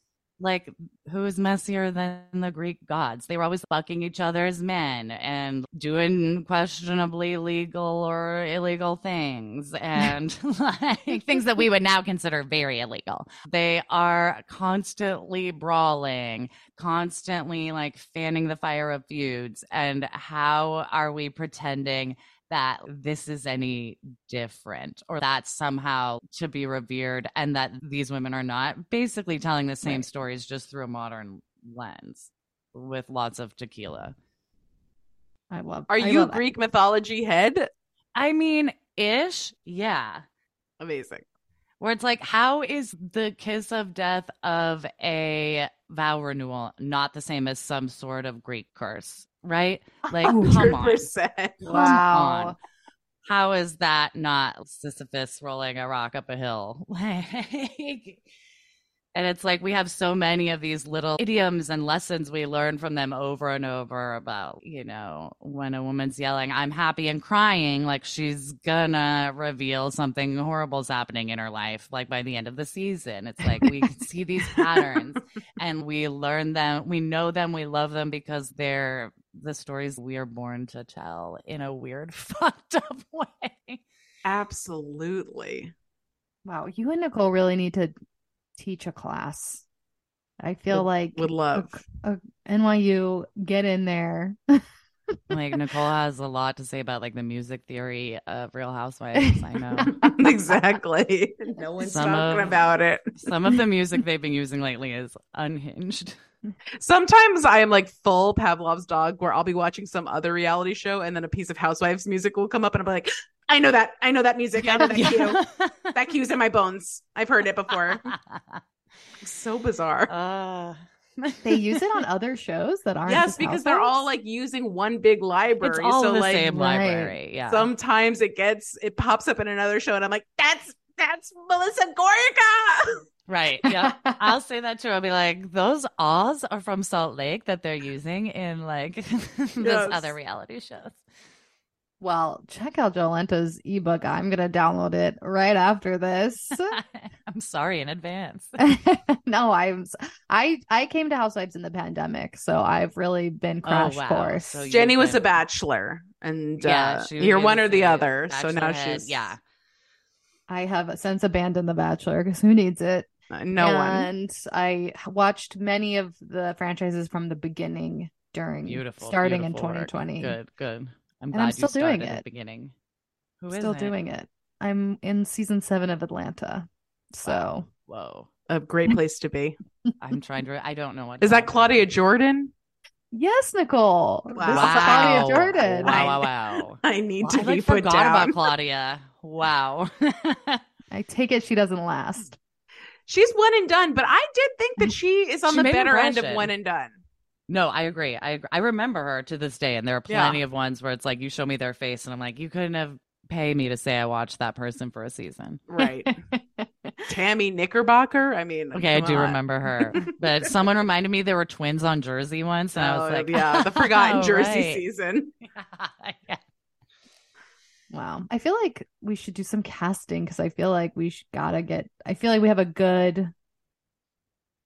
like who's messier than the Greek gods? They were always fucking each other's men and doing questionably legal or illegal things and [LAUGHS] like things that we would now consider very illegal. They are constantly brawling, constantly like fanning the fire of feuds. And how are we pretending that this is any different or that somehow to be revered and that these women are not basically telling the same Right. stories just through a modern lens with lots of tequila. I love. Are I you love- Greek mythology head? I mean, ish, yeah. Amazing. Where it's like, how is the kiss of death of a vow renewal not the same as some sort of Greek curse, right? Like, come on. 100%. Come Wow. on. How is that not Sisyphus rolling a rock up a hill? [LAUGHS] Like, and it's like we have so many of these little idioms and lessons we learn from them over and over about, you know, when a woman's yelling, I'm happy and crying, like she's gonna reveal something horrible is happening in her life, like by the end of the season. It's like we see these patterns [LAUGHS] and we learn them, we know them, we love them because they're the stories we are born to tell in a weird, [LAUGHS] fucked up way. Absolutely. Wow, you and Nicole really need to teach a class. I feel Would- like Would love. uh, NYU get in there. [LAUGHS] Like Nicole has a lot to say about like the music theory of Real Housewives. I know. [LAUGHS] exactly. No one's Some talking of- about it. Some of the music they've been using lately is unhinged. Sometimes I am like full Pavlov's dog where I'll be watching some other reality show and then a piece of Housewives music will come up and I'll be like, I know that. I know that music. I know that cue. [LAUGHS] That cue's in my bones. I've heard it before. [LAUGHS] so bizarre. Uh, They [LAUGHS] use it on other shows that aren't. yes, just because they're all like using one big library. it's all so the like same right. library. Yeah. sometimes it gets it pops up in another show and I'm like, that's that's Melissa Gorga. Right. [LAUGHS] Yeah. I'll say that too. I'll be like, those Oz are from Salt Lake that they're using in like [LAUGHS] this Yes. other reality shows. Well, check out Jolenta's ebook. I'm gonna download it right after this. [LAUGHS] I'm sorry in advance. no, I'm I I came to Housewives in the pandemic, so I've really been crash Oh, wow. course. So you- Jenny was been- a bachelor and Yeah, uh, she you're one or the the other. So now Bachelorette. she's yeah. I have since abandoned The Bachelor because who needs it? Uh, no one. and I watched many of the franchises from the beginning during Beautiful. starting beautiful in work. 2020. Good, good. I'm And glad I'm you still doing started at it. the beginning. Who is Still it? doing it. I'm in season seven of Atlanta. So Whoa. A great place to be. [LAUGHS] I'm trying to. I don't know what. Is that time it Claudia Jordan? yes, Nicole. This is Wow. Claudia Jordan. Wow, wow, wow. [LAUGHS] I need Well, to I be like put forgot down. about [LAUGHS] Claudia. Wow. I take it she doesn't last. She's one and done, but I did think that she is on She the better end of one and done. no, I agree. I agree. I remember her to this day, and there are Yeah. plenty of ones where it's like you show me their face, and I'm like, you couldn't have paid me to say I watched that person for a season. Right. [LAUGHS] Tammy Knickerbocker. I mean, Okay, I do on. remember her, [LAUGHS] but someone reminded me there were twins on Jersey once, and I Oh, was like, yeah, the Forgotten [LAUGHS] oh, Jersey right. season. Yeah. Wow. I feel like we should do some casting because I feel like we sh- gotta get, I feel like we have a good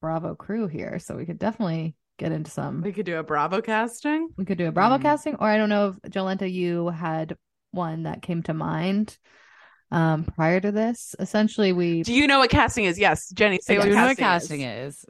Bravo crew here. So we could definitely get into some. We could do a Bravo casting. We could do a Bravo Mhm. casting, or I don't know if Jolenta, you had one that came to mind um prior to this. Essentially, we Do you know what casting is? Yes, Jenny. Say I what do know casting what casting is. is.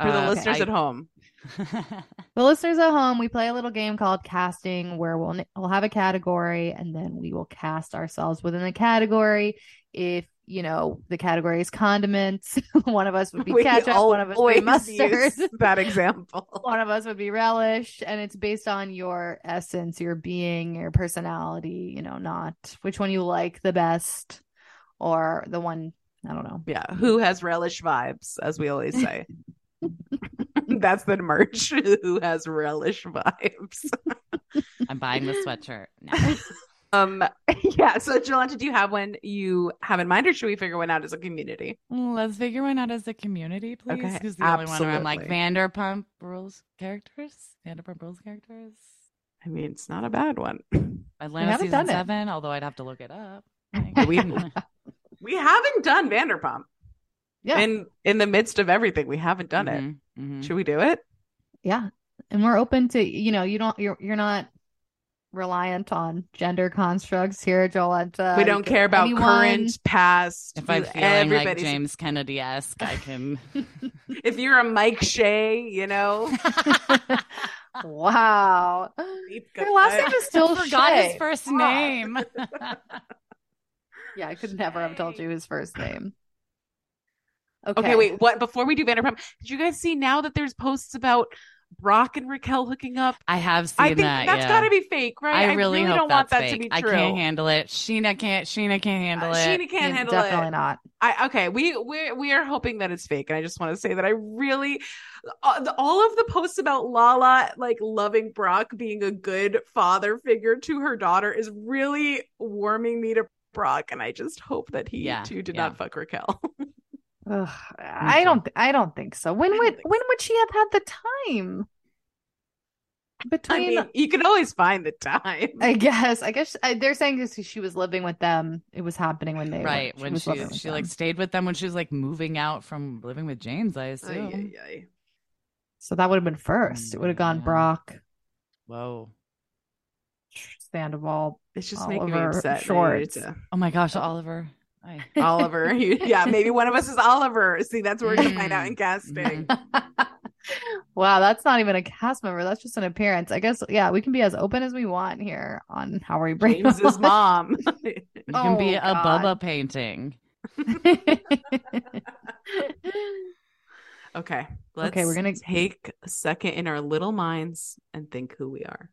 for the Uh, listeners I- at home. The listeners at home, we play a little game called casting where we'll we'll have a category and then we will cast ourselves within the category. If you know the category is condiments, [LAUGHS] one of us would be We ketchup, one of us would be mustard, [LAUGHS] that example. [LAUGHS] one of us would be relish, and it's based on your essence, your being, your personality. You know, not which one you like the best or the one I don't know. Yeah, who has relish vibes, as we always say. That's the merch. [LAUGHS] who has relish vibes? [LAUGHS] I'm buying the sweatshirt. now. [LAUGHS] Um, yeah. So, Jolenta, do you have one you have in mind, or should we figure one out as a community? Mm, Let's figure one out as a community, please. Okay, Because the only one where I'm like. Vanderpump Rules characters, Vanderpump Rules characters. I mean, it's not a bad one. Atlanta season it. seven, although I'd have to look it up. We- We haven't done Vanderpump. Yeah, In in the midst of everything, we haven't done it. Mhm, mhm. Should we do it? yeah, and we're open to you know you don't you're you're not reliant on gender constructs here, Jolenta. we don't care about anyone- current, past. If I'm you- feeling like James Kennedy esque, I can. [LAUGHS] If you're a Mike Shay, you know, [LAUGHS] wow. deep Her last name is still I forgot Shay. his first Fuck. name. [LAUGHS] Yeah, I could never have told you his first name. Okay. Okay, wait. What? Before we do Vanderpump, did you guys see now that there's posts about Brock and Raquel hooking up? I have seen I think that. that's yeah. got to be fake, right? I really, hope don't that's want that fake. to be I can't handle it. Scheana can't. Scheana can't handle Uh, it. Scheana can't Yeah, handle Definitely it. Definitely not. I okay. We we we are hoping that it's fake, and I just want to say that I really uh, all of the posts about Lala like loving Brock being a good father figure to her daughter is really warming me to Brock, and I just hope that he Yeah, too did yeah. not fuck Raquel. [LAUGHS] Ugh, I don't. th- I don't think so. When would think when would she have had the time? I Between, mean, you can always find the time. I guess. I guess I, they're saying this. She was living with them. It was happening when they were- right she when was she she, like stayed with them when she was like moving out from living with James. I Ay, assume. ay, ay. So that would have been first. It would have gone mm, Yeah. Brock, Whoa. Sandoval. It's just making me Oliver upset. I Shorts. to- Oh my gosh, Oliver. I, [LAUGHS] Oliver. [LAUGHS] Yeah, maybe one of us is Oliver. See, that's what we're gonna find out in Mm, casting. [LAUGHS] Wow, that's not even a cast member. That's just an appearance. I guess, yeah, we can be as open as we want here on how we bring James's mom. You can be Oh, a God. Bubba painting. okay. Let's Okay, we're gonna- take a second in our little minds and think who we are.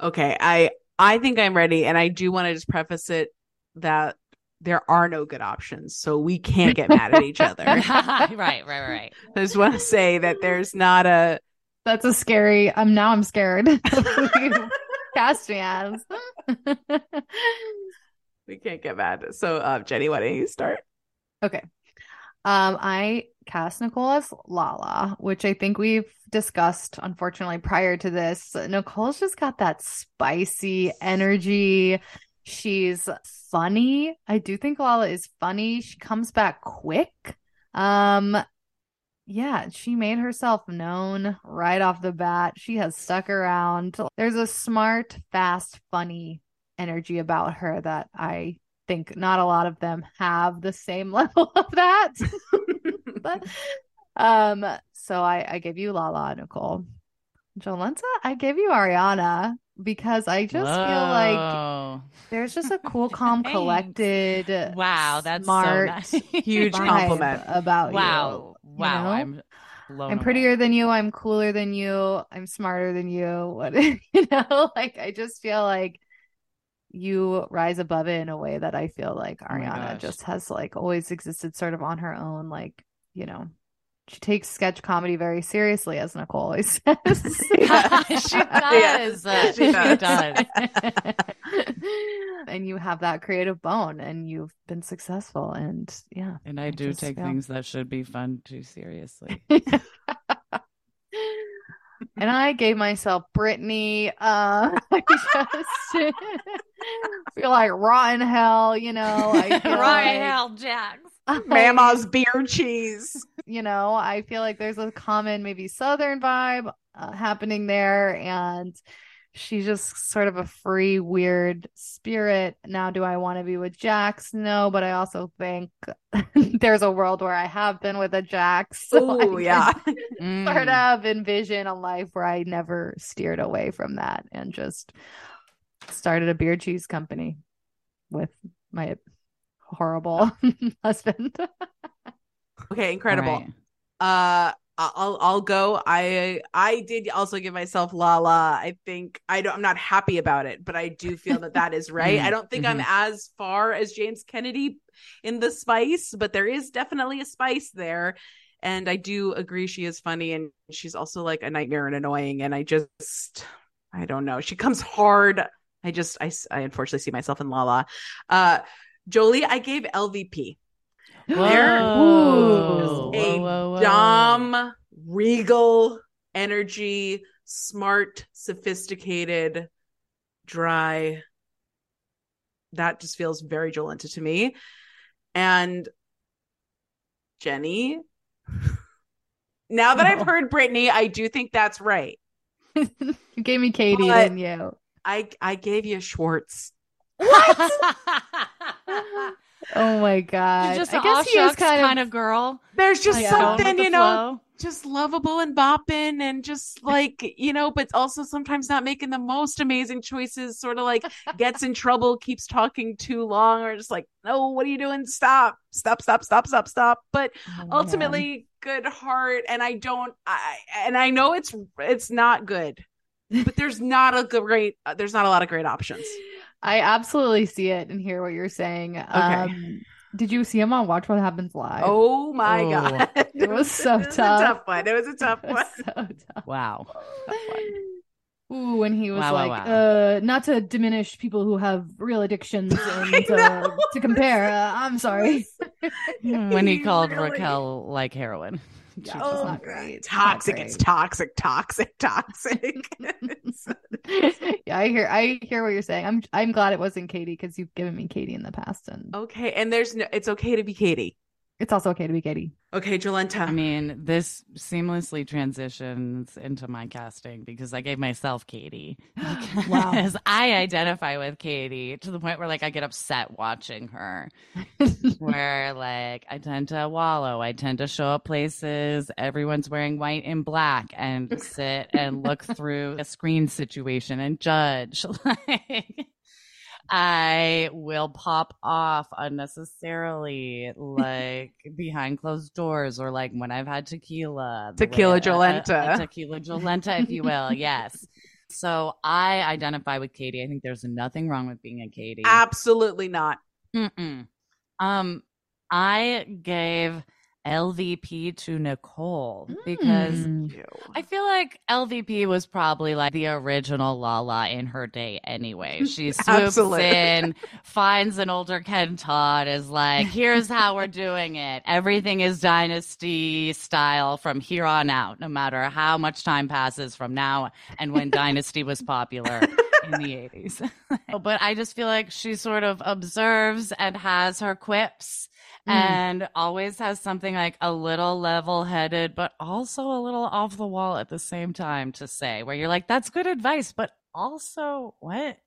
Okay, I I think I'm ready and I do want to just preface it that there are no good options. So we can't get mad at each other. [LAUGHS] right, right, right. [LAUGHS] I just want to say that there's not a That's a scary. I'm now I'm scared of who [LAUGHS] you cast me as. we can't get mad. So uh, Jenny, why don't you start? Okay. Um, I cast Nicole as Lala, which I think we've discussed, unfortunately, prior to this. Nicole's just got that spicy energy. She's funny. I do think Lala is funny. She comes back quick. Um, yeah, she made herself known right off the bat. She has stuck around. There's a smart, fast, funny energy about her that I think not a lot of them have the same [LAUGHS] level of that. but [LAUGHS] um, so I I gave you Lala, Nicole. Jolenta, I gave you Ariana because I just feel like there's just a cool, [LAUGHS] calm, collected, Wow, that's smart, so nice. [LAUGHS] Huge compliment. about Wow. you. Wow. know? I'm blown I'm away. prettier than you. I'm cooler than you. I'm smarter than you. [LAUGHS] What you know? Like I just feel like you rise above it in a way that I feel like Oh Ariana gosh. just has like always existed sort of on her own. Like you know, she takes sketch comedy very seriously, as Nicole always [LAUGHS] says. she [LAUGHS] does. Yeah, she she does. [LAUGHS] and you have that creative bone, and you've been successful. And yeah, And I I do just take feel- things that should be fun too seriously. And I gave myself Brittany. Uh, [LAUGHS] I just [LAUGHS] feel like rotten hell, you know. I [LAUGHS] feel Ryan like, Hal Jax. Mama's beer cheese. you know, I feel like there's a common, maybe Southern vibe uh, happening there, and she's just sort of a free, weird spirit. Now, do I want to be with Jax? No, but I also think [LAUGHS] there's a world where I have been with a Jax. [LAUGHS] so Oh yeah. [LAUGHS] Mm. sort of envision a life where I never steered away from that and just started a beer cheese company with my horrible husband. Okay, incredible. All right. Uh I'll I'll go. I I did also give myself Lala. I think I don't I'm not happy about it, but I do feel that that is [LAUGHS] right. I don't think I'm as far as James Kennedy in the spice, but there is definitely a spice there. And I do agree she is funny and she's also like a nightmare and annoying and I just I don't know. She comes hard. I just I I unfortunately see myself in Lala. Uh Jolie, I gave LVP. There Whoa. is a Whoa, whoa, whoa. Dom, regal energy, smart, sophisticated, dry. That just feels very Jolenta to me. And Jenny. Now that I've heard Brittany, I do think that's right. [LAUGHS] you gave me Katie, But- didn't you? I I gave you Schwartz. [LAUGHS] [LAUGHS] Oh my god! She's just I an guess he was kind, kind of. of girl. There's just Yeah. Going something, the you know, flow. just lovable and bopping and just like you know but also sometimes not making the most amazing choices sort of like [LAUGHS] gets in trouble keeps talking too long or just like no what are you doing stop stop stop stop stop stop but Oh, man. ultimately good heart and i don't i and i know it's it's not good but there's not a great uh, there's not a lot of great options [LAUGHS] I absolutely see it and hear what you're saying. Um, did you see him on Watch What Happens Live? oh my Oh. god [LAUGHS] It was so it was tough. a tough one it was a tough [LAUGHS] It was one so tough. Wow. [SIGHS] Ooh, and he was Wow, wow, like, wow. uh, not to diminish people who have real addictions [LAUGHS] and uh, to compare. Uh, I'm sorry. when he He called really- Raquel like heroin. Yeah, She Oh, not great. It's toxic. Not it's toxic toxic [LAUGHS] toxic. [LAUGHS] Yeah, I hear I hear what you're saying. I'm I'm glad it wasn't Katie because you've given me Katie in the past and okay and there's no it's okay to be katie It's also okay to be Katie. Okay, Jolenta. I mean, this seamlessly transitions into my casting because I gave myself Katie. [GASPS] Wow. Because I identify with Katie to the point where like I get upset watching her. [LAUGHS] where like I tend to wallow. I tend to show up places everyone's wearing white and black and [LAUGHS] sit and look through a screen situation and judge. [LAUGHS] Like I will pop off unnecessarily, like [LAUGHS] behind closed doors, or like when I've had tequila. Tequila way- a- Jolenta. a tequila Jolenta, if you will. Yes. [LAUGHS] So I identify with Katie. I think there's nothing wrong with being a Katie. Absolutely not. Mm-mm. Um, I gave LVP to Nicole because Mm. I feel like LVP was probably like the original Lala in her day anyway. [LAUGHS] She swoops Absolutely. in, finds an older Ken Todd, is like, here's how we're doing it. Everything is dynasty style from here on out, no matter how much time passes from now and when [LAUGHS] dynasty was popular in the 80s. [LAUGHS] but I just feel like she sort of observes and has her quips Mm. and always has something like a little level headed, but also a little off the wall at the same time to say, where you're like, that's good advice, but also what?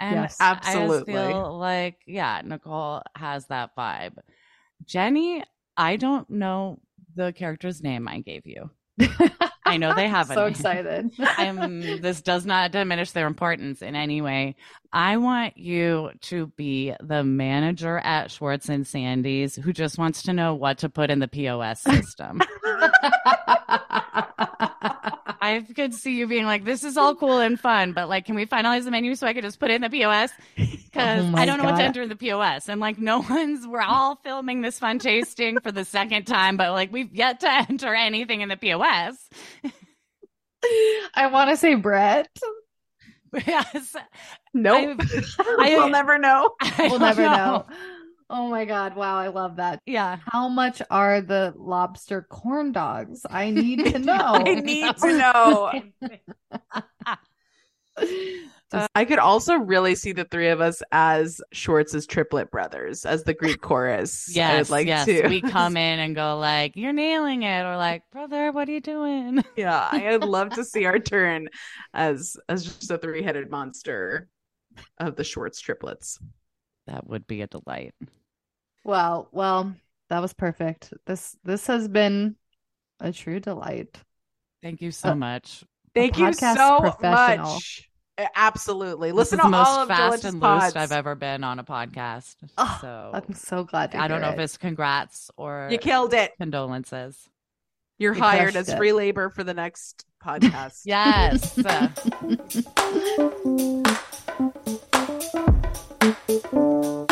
And Yes. I Absolutely. feel like, yeah, Nicole has that vibe. Jenny, I don't know the character's name I gave you. [LAUGHS] I know they have [LAUGHS] a so [LAUGHS] excited. I'm, this does not diminish their importance in any way. I want you to be the manager at Schwartz and Sandy's who just wants to know what to put in the POS system. [LAUGHS] I could see you being like, this is all cool and fun, but like, can we finalize the menu so I could just put it in the POS? Because [LAUGHS] Oh I don't know what to enter in the POS. And like, no [LAUGHS] one's, we're all filming this fun tasting for the second time, but like, we've yet to [LAUGHS] enter anything in the POS. I want to say Brett. yes. Nope. I- we'll never know. I We'll don't never know. Oh my god! Wow, I love that. Yeah. How much are the lobster corn dogs? I need to [LAUGHS] know. I need to [LAUGHS] know. [LAUGHS] Uh, I could also really see the three of us as Schwartz's triplet brothers, as the Greek chorus. I Yes. would like yes. to. We come in and go like, "You're nailing it," or like, "Brother, what are you doing?" yeah, I would love to see our turn as as just a three headed monster of the Schwartz triplets. That would be a delight. Well, well, that was perfect. This this has been a true delight. Thank you so Uh, much. Thank you so much. Absolutely. This Listen is to the most all of fast Jolenta's and pods. loose I've ever been on a podcast. Oh, so I'm so glad. To I don't hear know if it's congrats or You killed it. condolences. You're You hired crushed as it. free labor for the next podcast. [LAUGHS] Yes. Uh, [LAUGHS] [LAUGHS]